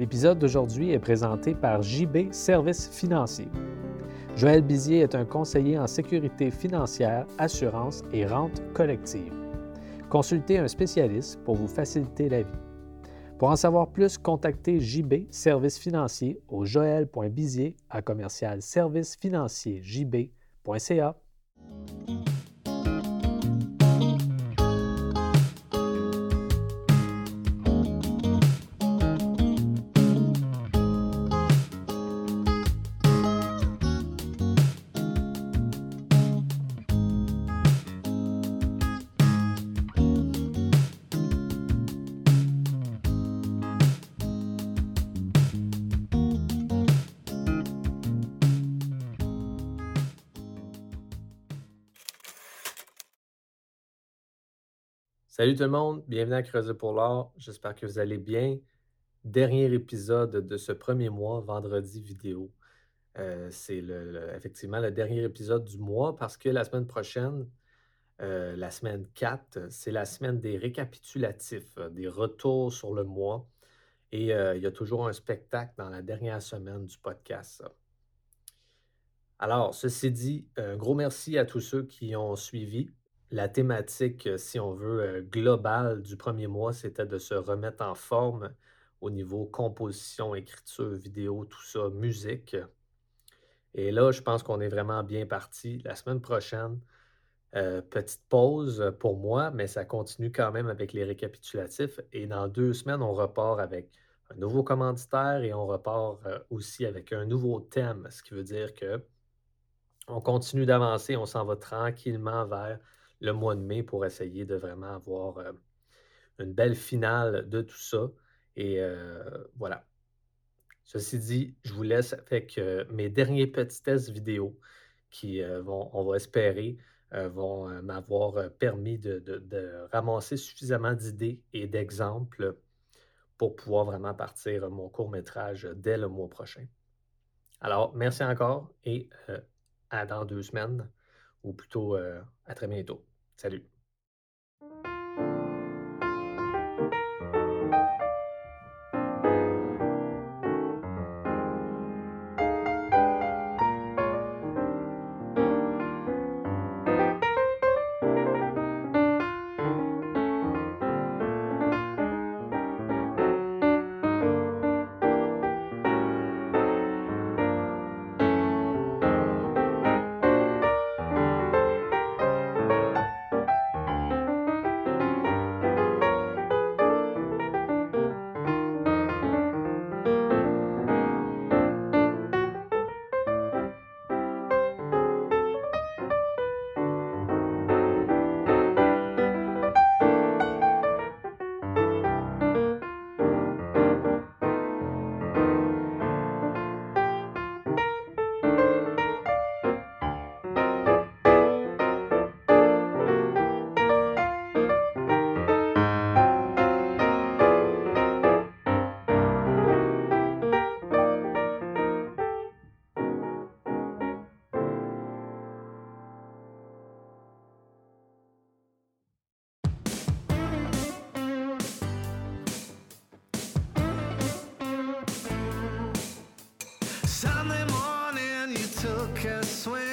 L'épisode d'aujourd'hui est présenté par JB Services financiers. Joël Bizier est un conseiller en sécurité financière, assurance et rente collective. Consultez un spécialiste pour vous faciliter la vie. Pour en savoir plus, contactez JB Services financiers au joël.bizier à commercial jb.ca. Salut tout le monde, bienvenue à Creuser pour l'art. J'espère que vous allez bien. Dernier épisode de ce premier mois, vendredi vidéo. Euh, c'est effectivement le dernier épisode du mois parce que la semaine prochaine, euh, la semaine 4, c'est la semaine des récapitulatifs, euh, des retours sur le mois. Et il y a toujours un spectacle dans la dernière semaine du podcast. Alors, ceci dit, un gros merci à tous ceux qui ont suivi la thématique, euh, si on veut, euh, globale du premier mois, c'était de se remettre en forme au niveau composition, écriture, vidéo, tout ça, musique. Et là, je pense qu'on est vraiment bien parti. La semaine prochaine, euh, petite pause pour moi, mais ça continue quand même avec les récapitulatifs. Et dans deux semaines, on repart avec un nouveau commanditaire et on repart aussi avec un nouveau thème, ce qui veut dire que on continue d'avancer, on s'en va tranquillement vers le mois de mai pour essayer de vraiment avoir euh, une belle finale de tout ça. Et euh, voilà. Ceci dit, je vous laisse avec euh, mes derniers petits tests vidéo qui vont, on va espérer, vont m'avoir permis de, de, ramasser suffisamment d'idées et d'exemples pour pouvoir vraiment partir mon court métrage dès le mois prochain. Alors, merci encore et à dans deux semaines, ou plutôt à très bientôt. Salut. silk and swim.